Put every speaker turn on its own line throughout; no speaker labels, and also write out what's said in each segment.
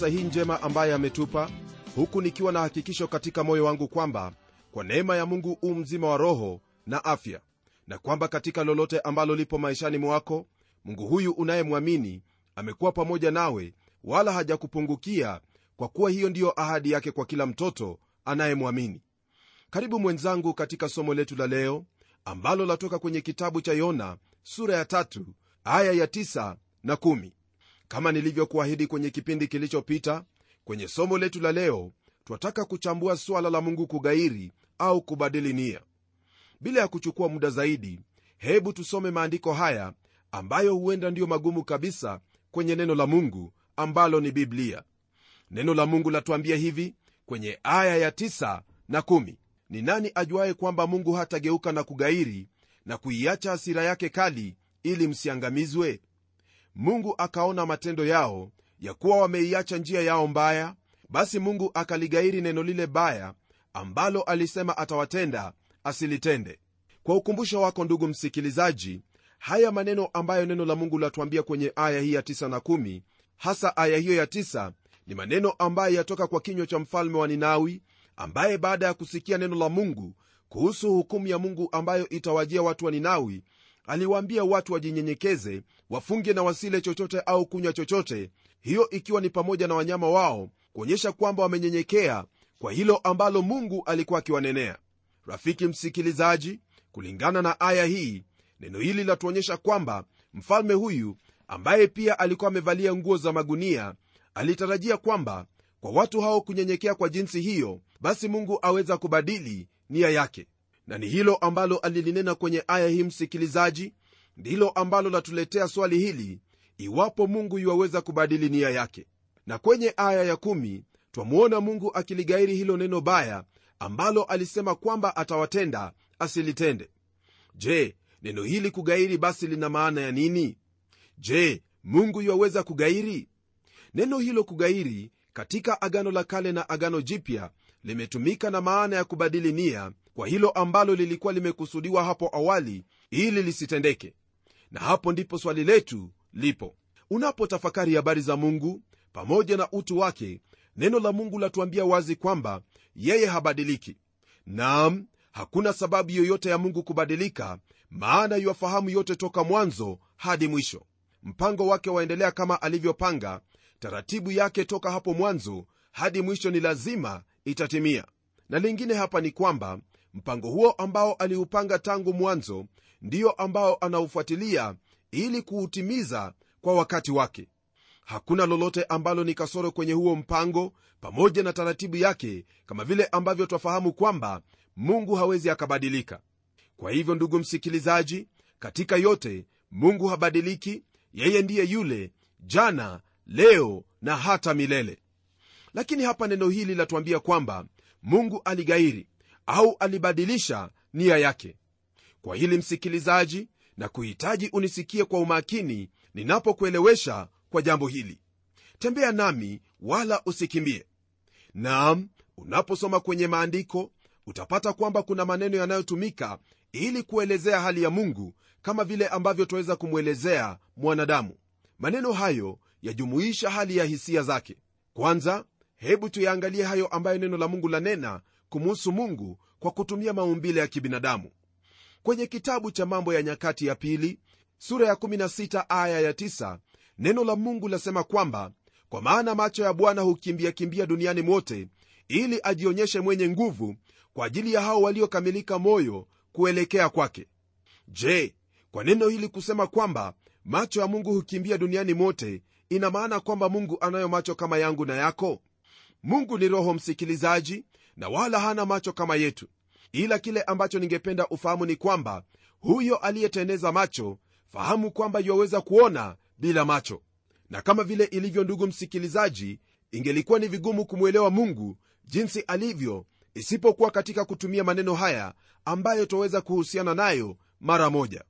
fursa hii njema ambaye ametupa huku nikiwa na hakikisho katika moyo wangu kwamba kwa neema ya mungu u mzima wa roho na afya na kwamba katika lolote ambalo lipo maishani mwako mungu huyu unayemwamini amekuwa pamoja nawe wala hajakupungukia kwa kuwa hiyo ndiyo ahadi yake kwa kila mtoto anayemwamini. Karibu mwenzangu katika somo letu la leo ambalo latoka kwenye kitabu cha yona sura ya tatu aya ya tisa na kumi kama nilivyokuahidi kwenye kipindi kilichopita kwenye somo letu la leo twataka kuchambua suala la mungu kugairi au kubadili nia. Bila ya kuchukua muda zaidi hebu tusome maandiko haya ambayo huenda ndiyo magumu kabisa kwenye neno la mungu ambalo ni biblia. Neno la mungu latuambia hivi kwenye aya ya 9 na 1 ni nani ajuaye kwamba mungu hatageuka na kugairi na kuiacha hasira yake kali ili msiangamizwe mungu akaona matendo yao ya kuwa wameiacha njia yao mbaya basi mungu akaligairi neno lile baya ambalo alisema atawatenda asilitende. Kwa ukumbusho wako ndugu msikilizaji haya maneno ambayo neno la mungu latuambia kwenye aya hii ya 9 na 1 hasa aya hiyo ya 9 ni maneno ambayo yatoka kwa kinywa cha mfalme wa ninawi ambaye baada ya kusikia neno la mungu kuhusu hukumu ya mungu ambayo itawajia watu wa ninawi aliwaambia watu wajinyenyekeze wafunge na wasile chochote au kunywa chochote hiyo ikiwa ni pamoja na wanyama wao kuonyesha kwamba wamenyenyekea kwa hilo ambalo mungu alikuwa akiwanenea. Rafiki msikilizaji kulingana na aya hii neno hili latuonyesha kwamba mfalme huyu ambaye pia alikuwa amevalia nguo za magunia alitarajia kwamba kwa watu hao kunyenyekea kwa jinsi hiyo basi mungu aweza kubadili nia yake na ni hilo ambalo alilinena kwenye aya hii msikilizaji ndilo ambalo latuletea swali hili iwapo mungu yuwaweza kubadili nia yake. Na kwenye aya ya kumi, twamwona mungu akiligairi hilo neno baya ambalo alisema kwamba atawatenda asilitende. Je neno hili kugairi basi lina maana ya nini? Je mungu yuwaweza kugairi? Neno hilo kugairi katika agano la kale na agano jipya limetumika na maana ya kubadili nia kwa hilo ambalo lilikuwa limekusudiwa hapo awali ili lisitendeke. Na hapo ndipo swali letu lipo. Unapotafakari habari za mungu pamoja na utu wake neno la mungu latuambia wazi kwamba yeye habadiliki. Nam hakuna sababu yoyote ya mungu kubadilika maana yuwafahamu yote toka mwanzo hadi mwisho. Mpango wake waendelea kama alivyopanga taratibu yake toka hapo mwanzo hadi mwisho ni lazima itatimia. Na lingine hapa ni kwamba mpango huo ambao aliupanga tangu mwanzo ndiyo ambao anaufuatilia ili kuutimiza kwa wakati wake. Hakuna lolote ambalo ni kasoro kwenye huo mpango pamoja na taratibu yake kama vile ambavyo twafahamu kwamba mungu hawezi akabadilika. Kwa hivyo ndugu msikilizaji katika yote mungu habadiliki yeye ndiye yule jana leo na hata milele. Lakini hapa neno hili latuambia kwamba mungu aligairi au alibadilisha nia yake. Kwa hili msikilizaji na kuhitaji unisikie kwa umakini ninapokuelewesha kwa jambo hili. Tembea nami wala usikimbie. Naam unaposoma kwenye maandiko utapata kwamba kuna maneno yanayotumika ili kuelezea hali ya mungu kama vile ambavyo twaweza kumwelezea mwanadamu. Maneno hayo yajumuisha hali ya hisia zake. Kwanza hebu tuyaangalie hayo ambayo neno la mungu lanena kumuhusu mungu kwa kutumia maumbile ya kibinadamu. Kwenye kitabu cha mambo ya nyakati ya pili sura ya 16 aya ya 9 neno la mungu lasema kwamba kwa maana macho ya bwana hukimbia kimbia duniani mote ili ajionyeshe mwenye nguvu kwa ajili ya hao waliokamilika moyo kuelekea kwake. Je kwa neno hili kusema kwamba macho ya mungu hukimbia duniani mote ina maana kwamba mungu anayo macho kama yangu na yako? Mungu ni roho msikilizaji na wala hana macho kama yetu. Ila kile ambacho ningependa ufahamu ni kwamba huyo aliyeteneza macho fahamu kwamba yuaweza kuona bila macho. Na kama vile ilivyo ndugu msikilizaji ingelikuwa ni vigumu kumwelewa mungu jinsi alivyo isipokuwa katika kutumia maneno haya ambayo twaweza kuhusiana nayo mara moja.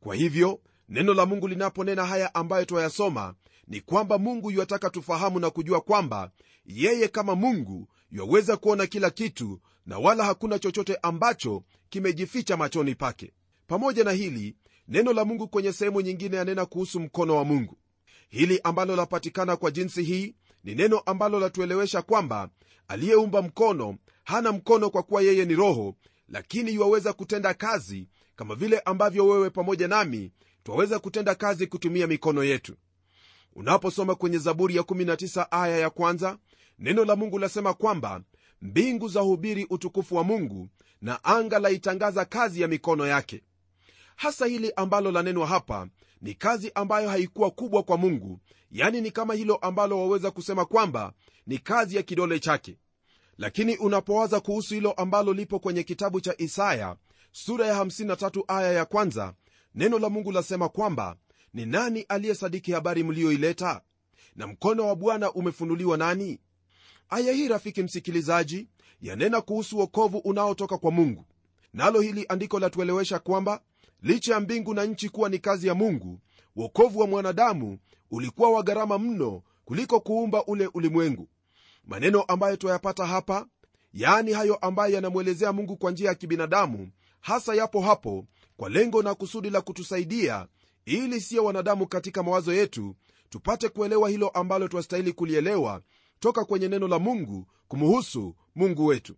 Kwa hivyo neno la mungu linaponena haya ambayo twayasoma ni kwamba mungu yuwataka tufahamu na kujua kwamba yeye kama mungu yuwaweza kuona kila kitu na wala hakuna chochote ambacho kimejificha machoni pake. Pamoja na hili neno la mungu kwenye sehemu nyingine yanena kuhusu mkono wa mungu. Hili ambalo lapatikana kwa jinsi hii ni neno ambalo latuelewesha kwamba aliyeumba mkono hana mkono kwa kuwa yeye ni roho lakini yuwaweza kutenda kazi kama vile ambavyo wewe pamoja nami twaweza kutenda kazi kutumia mikono yetu. Unaposoma kwenye zaburi ya 19 aya ya kwanza neno la mungu lasema kwamba mbingu za hubiri utukufu wa mungu na anga laitangaza kazi ya mikono yake. Hasa hili ambalo lanenwa hapa ni kazi ambayo haikuwa kubwa kwa mungu yani ni kama hilo ambalo waweza kusema kwamba ni kazi ya kidole chake. Lakini unapowaza kuhusu hilo ambalo lipo kwenye kitabu cha isaya sura ya 53 aya ya kwanza neno la mungu lasema kwamba ni nani aliyesadiki habari mliyoileta? Na mkono wa bwana umefunuliwa nani aya hii rafiki msikilizaji yanena kuhusu wokovu unaotoka kwa mungu. Nalo hili andiko latuelewesha kwamba licha ya mbingu na nchi kuwa ni kazi ya mungu wokovu wa mwanadamu ulikuwa wa gharama mno kuliko kuumba ule ulimwengu. Maneno ambayo twayapata hapa yaani hayo ambayo yanamwelezea mungu kwa njia ya kibinadamu hasa yapo hapo kwa lengo na kusudi la kutusaidia ili siyo wanadamu katika mawazo yetu tupate kuelewa hilo ambalo twastahili kulielewa toka kwenye neno la mungu kumuhusu mungu wetu.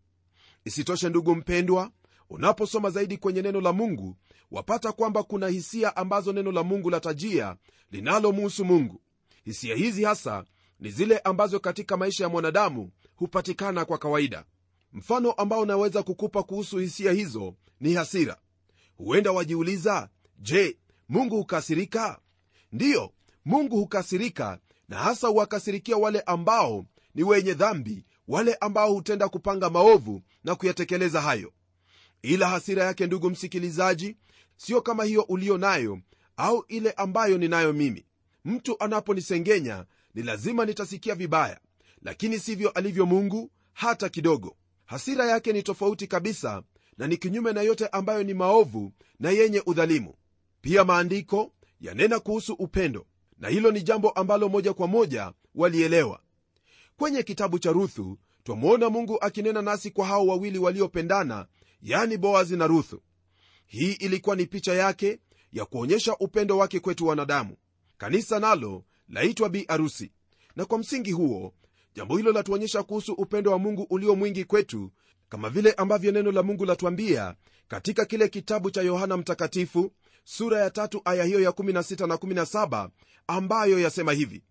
Isitoshe ndugu mpendwa unaposoma zaidi kwenye neno la mungu wapata kwamba kuna hisia ambazo neno la mungu latajia linalomuhusu mungu. Hisia hizi hasa ni zile ambazo katika maisha ya mwanadamu hupatikana kwa kawaida. Mfano ambao naweza kukupa kuhusu hisia hizo ni hasira. Huenda wajiuliza je mungu hukasirika? Ndiyo mungu hukasirika na hasa huwakasirikia wale ambao ni wenye dhambi wale ambao hutenda kupanga maovu na kuyatekeleza hayo. Ila hasira yake ndugu msikilizaji siyo kama hiyo uliyo nayo au ile ambayo ninayo mimi. Mtu anaponisengenya ni lazima nitasikia vibaya lakini sivyo alivyo mungu hata kidogo. Hasira yake ni tofauti kabisa na ni kinyume na yote ambayo ni maovu na yenye udhalimu. Pia maandiko yanena kuhusu upendo na hilo ni jambo ambalo moja kwa moja walielewa kwenye kitabu cha ruthu twamwona mungu akinena nasi kwa hao wawili waliopendana yani boazi na ruthu. Hii ilikuwa ni picha yake ya kuonyesha upendo wake kwetu wanadamu. Kanisa nalo laitwa bi arusi. Na kwa msingi huo jambo hilo latuonyesha kuhusu upendo wa mungu ulio mwingi kwetu kama vile ambavyo neno la mungu latuambia katika kile kitabu cha yohana mtakatifu sura ya tatu aya hiyo ya 16 na 17 ambayo yasema hivi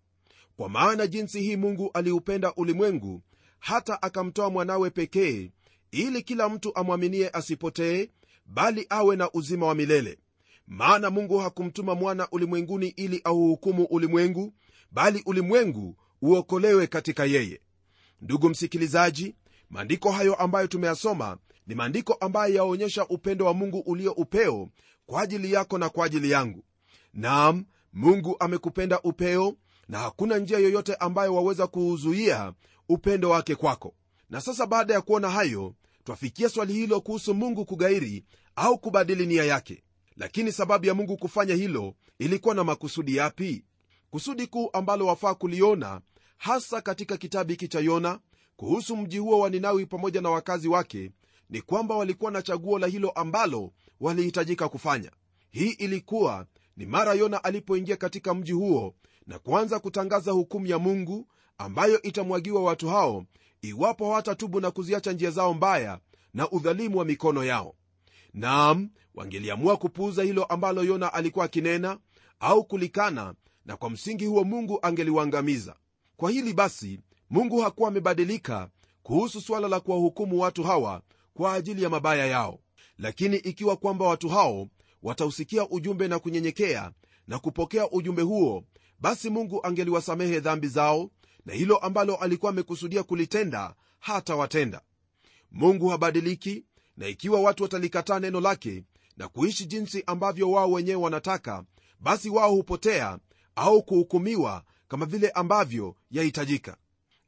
kwa maana jinsi hii mungu aliupenda ulimwengu hata akamtoa mwanawe pekee ili kila mtu amwaminie asipotee bali awe na uzima wa milele. Maana mungu hakumtuma mwana ulimwenguni ili auhukumu ulimwengu bali ulimwengu uokolewe katika yeye. Ndugu msikilizaji maandiko hayo ambayo tumeyasoma ni maandiko ambayo yaonyesha upendo wa mungu ulio upeo kwa ajili yako na kwa ajili yangu. Naam mungu amekupenda upeo na hakuna njia yoyote ambayo waweza kuuzuia upendo wake kwako. Na sasa baada ya kuona hayo twafikia swali hilo kuhusu mungu kugairi au kubadili nia yake. Lakini sababu ya mungu kufanya hilo ilikuwa na makusudi yapi? Kusudi kuu ambalo wafaa kuliona hasa katika kitabu hiki cha yona kuhusu mji huo wa ninawi pamoja na wakazi wake ni kwamba walikuwa na chaguo la hilo ambalo walihitajika kufanya. Hii ilikuwa ni mara yona alipoingia katika mji huo na kuanza kutangaza hukumu ya mungu ambayo itamwagiwa watu hao iwapo hawatatubu na kuziacha njia zao mbaya na udhalimu wa mikono yao. Naam wangeliamua kupuuza hilo ambalo yona alikuwa akinena au kulikana na kwa msingi huo mungu angeliwaangamiza kwa hili basi mungu hakuwa amebadilika kuhusu suala la kuwahukumu watu hawa kwa ajili ya mabaya yao. Lakini ikiwa kwamba watu hao watausikia ujumbe na kunyenyekea na kupokea ujumbe huo basi mungu angeliwasamehe dhambi zao na hilo ambalo alikuwa amekusudia kulitenda hata watenda mungu habadiliki na ikiwa watu watalikataa neno lake na kuishi jinsi ambavyo wao wenyewe wanataka basi wao hupotea au kuhukumiwa kama vile ambavyo yahitajika.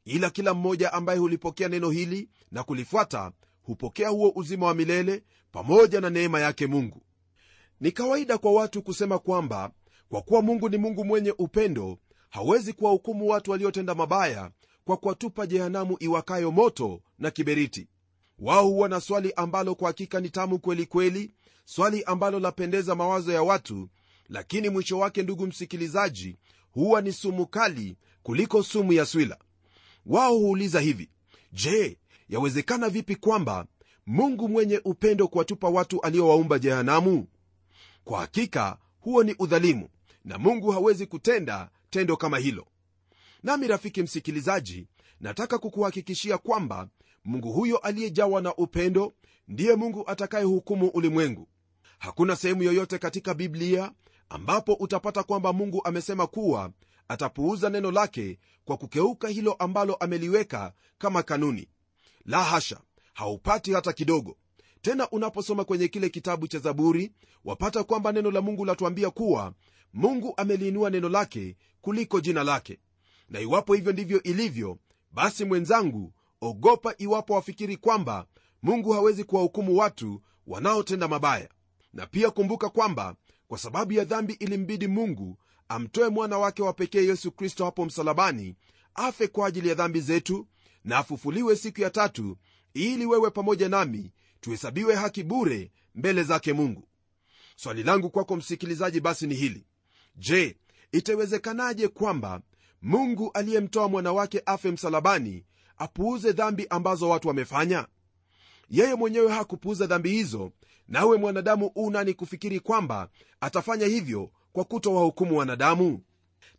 Ila kila mmoja ambaye hulipokea neno hili na kulifuata hupokea huo uzima wa milele pamoja na neema yake mungu. Ni kawaida kwa watu kusema kwamba kwa kuwa mungu ni mungu mwenye upendo hawezi kuwahukumu watu waliotenda mabaya kwa kuwatupa jehanamu iwakayo moto na kiberiti. Wao huwa na swali ambalo kwa hakika ni tamu kweli kweli swali ambalo lapendeza mawazo ya watu lakini mwisho wake ndugu msikilizaji huwa ni sumu kali kuliko sumu ya swila. Wao huuliza hivi je yawezekana vipi kwamba mungu mwenye upendo kuwatupa watu aliowaumba jehanamu? Kwa hakika huo ni udhalimu na mungu hawezi kutenda tendo kama hilo. Nami rafiki msikilizaji nataka kukuhakikishia kwamba mungu huyo aliyejawa na upendo ndiye mungu atakayehukumu ulimwengu. Hakuna sehemu yoyote katika biblia ambapo utapata kwamba mungu amesema kuwa atapuuza neno lake kwa kukeuka hilo ambalo ameliweka kama kanuni. La hasha haupati hata kidogo. Tena unaposoma kwenye kile kitabu cha zaburi wapata kwamba neno la mungu latuambia kuwa mungu ameliinua neno lake kuliko jina lake. Na iwapo hivyo ndivyo ilivyo basi mwenzangu ogopa iwapo wafikiri kwamba mungu hawezi kuwahukumu watu wanaotenda mabaya. Na pia kumbuka kwamba kwa sababu ya dhambi ilimbidi mungu amtoe mwana wake wa pekee yesu kristo hapo msalabani afe kwa ajili ya dhambi zetu na afufuliwe siku ya tatu ili wewe pamoja nami tuhesabiwe haki bure mbele zake mungu. Swali langu kwako msikilizaji basi ni hili je itawezekanaje kwamba mungu aliyemtoa mwana wake afe msalabani apuuze dhambi ambazo watu wamefanya? Yeye mwenyewe hakupuuza dhambi hizo nawe mwanadamu unani kufikiri kwamba atafanya hivyo kwa kutowahukumu wanadamu?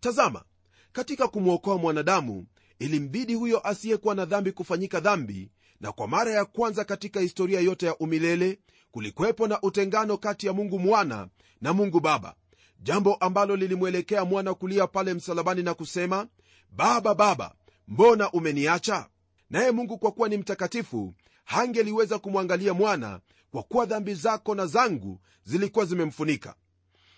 Tazama katika kumwokoa mwanadamu ilimbidi huyo asiyekuwa na dhambi kufanyika dhambi na kwa mara ya kwanza katika historia yote ya umilele kulikuwepo na utengano kati ya mungu mwana na mungu baba jambo ambalo lilimwelekea mwana kulia pale msalabani na kusema baba baba mbona umeniacha? Naye mungu kwa kuwa ni mtakatifu hangeliweza kumwangalia mwana kwa kuwa dhambi zako na zangu zilikuwa zimemfunika.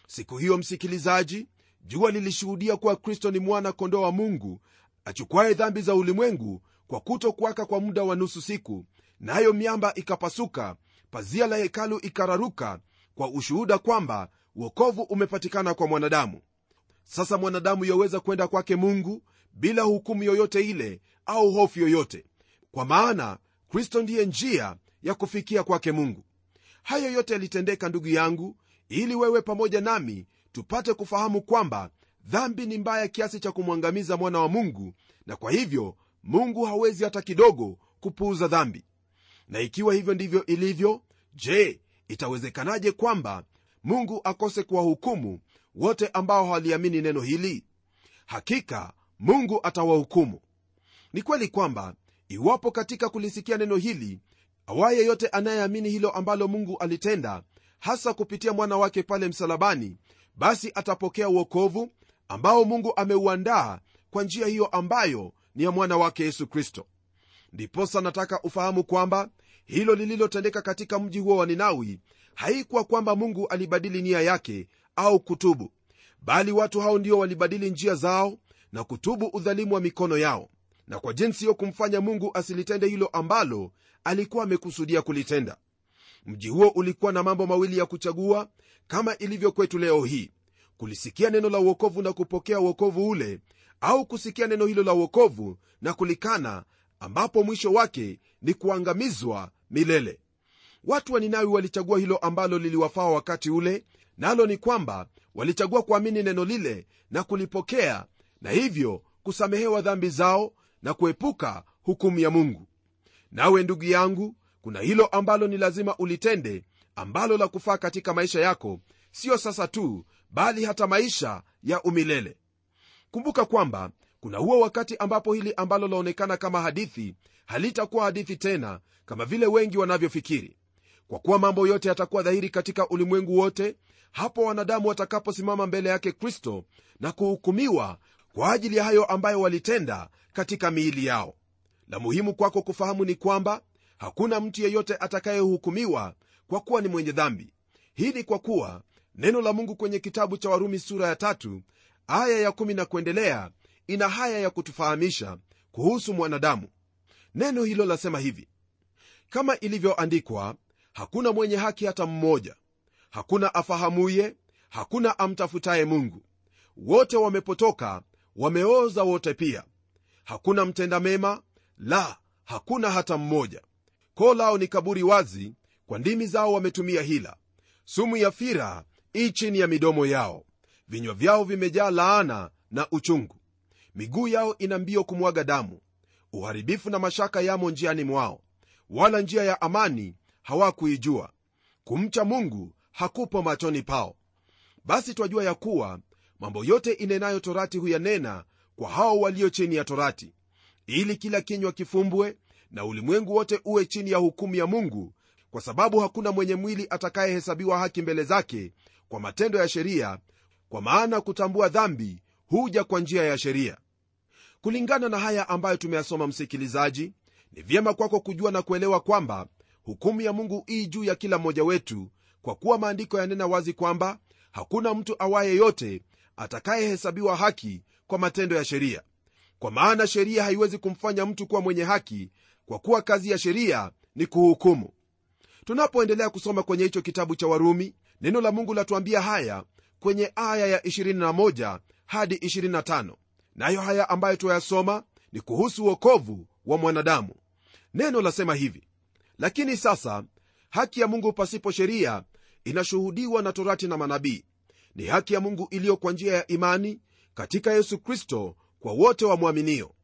Siku hiyo msikilizaji jua lilishuhudia kuwa kristo ni mwana kondoo wa mungu achukwaye dhambi za ulimwengu kwa kutokuwaka kwa muda wa nusu siku nayo na miamba ikapasuka pazia la hekalu ikararuka kwa ushuhuda kwamba uokovu umepatikana kwa mwanadamu. Sasa mwanadamu yaweza kwenda kwake mungu bila hukumu yoyote ile au hofu yoyote. Kwa maana kristo ndiye njia ya kufikia kwake mungu. Hayo yote yalitendeka ndugu yangu ili wewe pamoja nami tupate kufahamu kwamba dhambi ni mbaya kiasi cha kumwangamiza mwana wa mungu na kwa hivyo mungu hawezi hata kidogo kupuuza dhambi. Na ikiwa hivyo ndivyo ilivyo je itawezekanaje kwamba mungu akose kuwahukumu wote ambao hawaliamini neno hili? Hakika mungu atawahukumu. Ni kweli kwamba iwapo katika kulisikia neno hili awaye yote anayeamini hilo ambalo mungu alitenda hasa kupitia mwana wake pale msalabani basi atapokea uokovu ambao mungu ameuandaa kwa njia hiyo ambayo ni ya mwana wake yesu kristo. Ndiposa nataka ufahamu kwamba hilo lililotendeka katika mji huo wa ninawi haikuwa kwamba mungu alibadili nia yake au kutubu bali watu hao ndio walibadili njia zao na kutubu udhalimu wa mikono yao. Na kwa jinsi hiyo kumfanya mungu asilitende hilo ambalo alikuwa amekusudia kulitenda. Mji huo ulikuwa na mambo mawili ya kuchagua kama ilivyo kwetu leo hii kulisikia neno la uokovu na kupokea uokovu ule au kusikia neno hilo la uokovu na kulikana ambapo mwisho wake ni kuangamizwa milele. Watu wa ninawi walichagua hilo ambalo liliwafaa wakati ule nalo ni kwamba walichagua kuamini neno lile na kulipokea na hivyo kusamehewa dhambi zao na kuepuka hukumu ya mungu. Nawe ndugu yangu kuna hilo ambalo ni lazima ulitende ambalo la kufaa katika maisha yako siyo sasa tu bali hata maisha ya umilele. Kumbuka kwamba kuna huo wakati ambapo hili ambalo laonekana kama hadithi halitakuwa hadithi tena kama vile wengi wanavyofikiri. Kwa kuwa mambo yote yatakuwa dhahiri katika ulimwengu wote hapo wanadamu watakaposimama mbele yake kristo na kuhukumiwa kwa ajili ya hayo ambayo walitenda katika miili yao. La muhimu kwako kufahamu ni kwamba hakuna mtu yeyote atakayehukumiwa kwa kuwa ni mwenye dhambi. Hii ni kwa kuwa neno la mungu kwenye kitabu cha warumi sura ya tatu aya ya kumi na kuendelea ina haya ya kutufahamisha kuhusu mwanadamu neno hilo lasema hivi kama ilivyoandikwa hakuna mwenye haki hata mmoja. Hakuna afahamuye hakuna amtafutaye mungu. Wote wamepotoka wameoza wote pia. Hakuna mtenda mema la hakuna hata mmoja. Koo lao ni kaburi wazi kwa ndimi zao wametumia hila. Sumu ya fira ii chini ya midomo yao. Vinywa vyao vimejaa laana na uchungu. Miguu yao ina mbio kumwaga damu uharibifu na mashaka yamo njiani mwao wala njia ya amani hawakuijua. Kumcha mungu hakupo machoni pao. Basi twajua ya kuwa mambo yote inenayo torati huyanena kwa hao walio chini ya torati ili kila kinywa kifumbwe na ulimwengu wote uwe chini ya hukumu ya mungu kwa sababu hakuna mwenye mwili atakayehesabiwa haki mbele zake kwa matendo ya sheria kwa maana kutambua dhambi huja kwa njia ya sheria kulingana na haya ambayo tumeyasoma msikilizaji ni vyema kwako kujua na kuelewa kwamba hukumu ya mungu ii juu ya kila mmoja wetu kwa kuwa maandiko yanena wazi kwamba hakuna mtu awaye yote atakayehesabiwa haki kwa matendo ya sheria. Kwa maana sheria haiwezi kumfanya mtu kuwa mwenye haki kwa kuwa kazi ya sheria ni kuhukumu. Tunapoendelea kusoma kwenye hicho kitabu cha warumi neno la mungu latuambia haya kwenye aya ya 21 hadi 25 nayo haya ambayo tuyasoma ni kuhusu uokovu wa mwanadamu. Neno lasema hivi lakini sasa haki ya mungu pasipo sheria inashuhudiwa na torati na manabii. Ni haki ya mungu iliyo kwa njia ya imani katika yesu kristo kwa wote wamwaminio.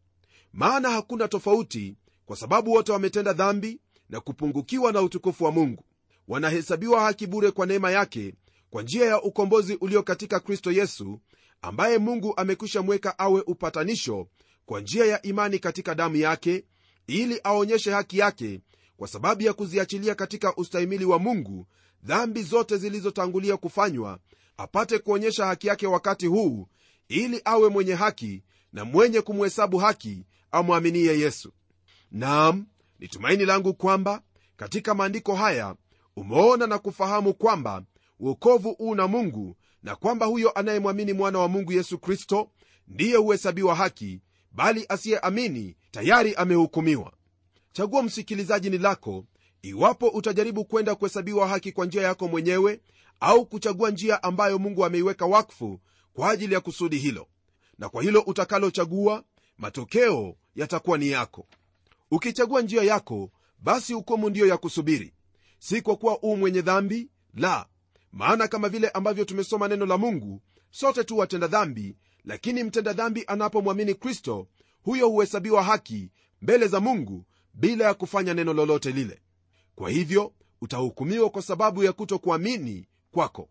Maana hakuna tofauti kwa sababu wote wametenda dhambi na kupungukiwa na utukufu wa mungu. Wanahesabiwa haki bure kwa neema yake kwa njia ya ukombozi ulio katika kristo yesu ambaye mungu amekwisha mweka awe upatanisho kwa njia ya imani katika damu yake ili aonyeshe haki yake kwa sababu ya kuziachilia katika ustahimili wa mungu dhambi zote zilizotangulia kufanywa apate kuonyesha haki yake wakati huu ili awe mwenye haki na mwenye kumhesabu haki amwaminie yesu. Nam ni tumaini langu kwamba katika maandiko haya umeona na kufahamu kwamba uokovu huu na mungu na kwamba huyo anayemwamini mwana wa mungu yesu kristo ndiye huhesabiwa haki bali asiyeamini tayari amehukumiwa. Chaguo msikilizaji ni lako. Iwapo utajaribu kwenda kuhesabiwa haki kwa njia yako mwenyewe au kuchagua njia ambayo mungu ameiweka wakfu kwa ajili ya kusudi hilo. Na kwa hilo utakalochagua matokeo yatakuwa ni yako. Ukichagua njia yako basi hukumu ndiyo ya kusubiri. Si kwa kuwa uu mwenye dhambi la maana kama vile ambavyo tumesoma neno la mungu sote tu watenda dhambi lakini mtenda dhambi anapomwamini kristo huyo huhesabiwa haki mbele za mungu bila ya kufanya neno lolote lile. Kwa hivyo utahukumiwa kwa sababu ya kutokuamini kwako.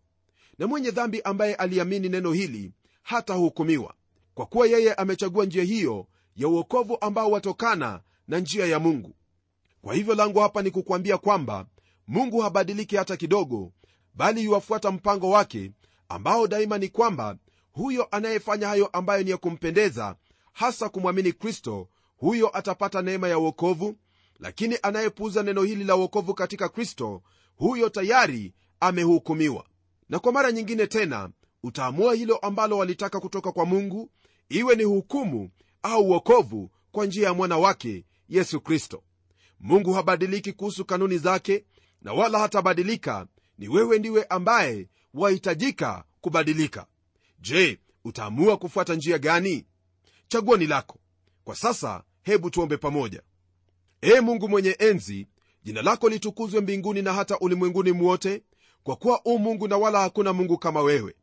Na mwenye dhambi ambaye aliamini neno hili hatahukumiwa kwa kuwa yeye amechagua njia hiyo ya uokovu ambao watokana na njia ya mungu. Kwa hivyo langu hapa ni kukwambia kwamba mungu habadiliki hata kidogo bali yuwafuata mpango wake ambao daima ni kwamba huyo anayefanya hayo ambayo ni ya kumpendeza hasa kumwamini kristo huyo atapata neema ya uokovu lakini anayepuuza neno hili la uokovu katika kristo huyo tayari amehukumiwa. Na kwa mara nyingine tena utaamua hilo ambalo walitaka kutoka kwa mungu iwe ni hukumu au uokovu kwa njia ya mwana wake yesu kristo. Mungu habadiliki kuhusu kanuni zake na wala hatabadilika ni wewe ndiwe ambaye wahitajika kubadilika. Je utaamua kufuata njia gani? Chaguo ni lako. Kwa sasa hebu tuombe pamoja. Ee mungu mwenye enzi jina lako litukuzwe mbinguni na hata ulimwenguni mwote kwa kuwa u mungu na wala hakuna mungu kama wewe.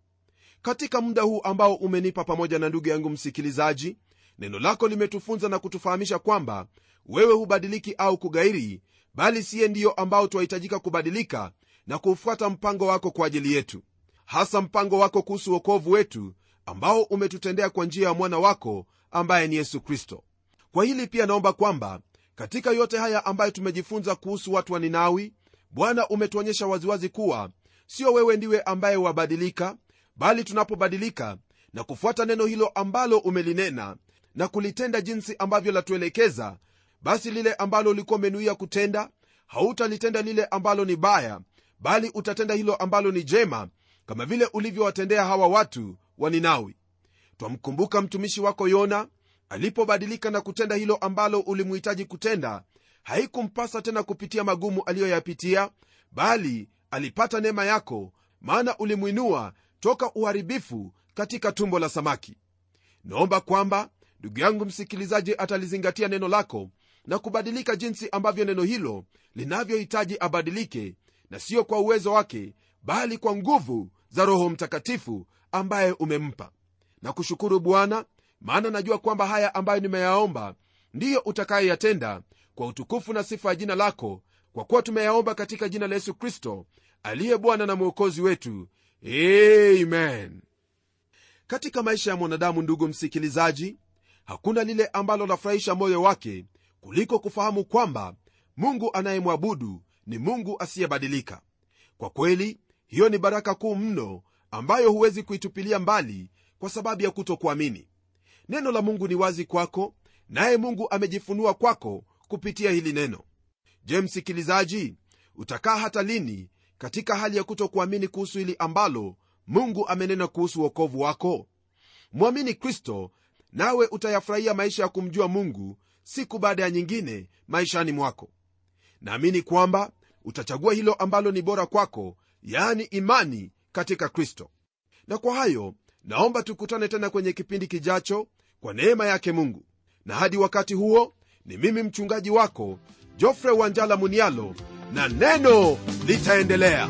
Katika muda huu ambao umenipa pamoja na ndugu yangu msikilizaji neno lako limetufunza na kutufahamisha kwamba wewe hubadiliki au kugairi bali siye ndiyo ambao twahitajika kubadilika na kuufuata mpango wako kwa ajili yetu hasa mpango wako kuhusu uokovu wetu ambao umetutendea kwa njia ya mwana wako ambaye ni yesu kristo. Kwa hili pia naomba kwamba katika yote haya ambayo tumejifunza kuhusu watu wa ninawi bwana umetuonyesha waziwazi kuwa sio wewe ndiwe ambaye wabadilika bali tunapobadilika na kufuata neno hilo ambalo umelinena na kulitenda jinsi ambavyo latuelekeza basi lile ambalo ulikuwa umenuia kutenda hautalitenda lile ambalo ni baya bali utatenda hilo ambalo ni jema kama vile ulivyowatendea hawa watu wa ninawi. Twamkumbuka mtumishi wako yona alipobadilika na kutenda hilo ambalo ulimhitaji kutenda. Haikumpasa tena kupitia magumu aliyoyapitia bali alipata neema yako maana ulimwinua toka uharibifu katika tumbo la samaki. Naomba kwamba ndugu yangu msikilizaji atalizingatia neno lako na kubadilika jinsi ambavyo neno hilo linavyohitaji abadilike na siyo kwa uwezo wake bali kwa nguvu za roho mtakatifu ambaye umempa. Na kushukuru bwana maana najua kwamba haya ambayo nimeyaomba ndiyo utakayoyatenda kwa utukufu na sifa ya jina lako kwa kuwa tumeyaomba katika jina la yesu kristo aliye bwana na mwokozi wetu. Amen. Katika maisha ya mwanadamu ndugu msikilizaji hakuna lile ambalo lafurahisha moyo wake kuliko kufahamu kwamba mungu anayemwabudu ni mungu asiyebadilika. Kwa kweli hiyo ni baraka kuu mno ambayo huwezi kuitupilia mbali kwa sababu ya kutokuamini. Neno la mungu ni wazi kwako naye mungu amejifunua kwako kupitia hili neno. Je msikilizaji utakaa hata lini katika hali ya kutokuamini kuhusu hili ambalo mungu amenena kuhusu uokovu wako? Mwamini kristo nawe utayafurahia maisha ya kumjua mungu siku baada ya nyingine maishani mwako naamini kwamba utachagua hilo ambalo ni bora kwako yaani imani katika kristo. Na kwa hayo naomba tukutane tena kwenye kipindi kijacho kwa neema yake mungu. Na hadi wakati huo ni mimi mchungaji wako jofre wanjala munialo na neno litaendelea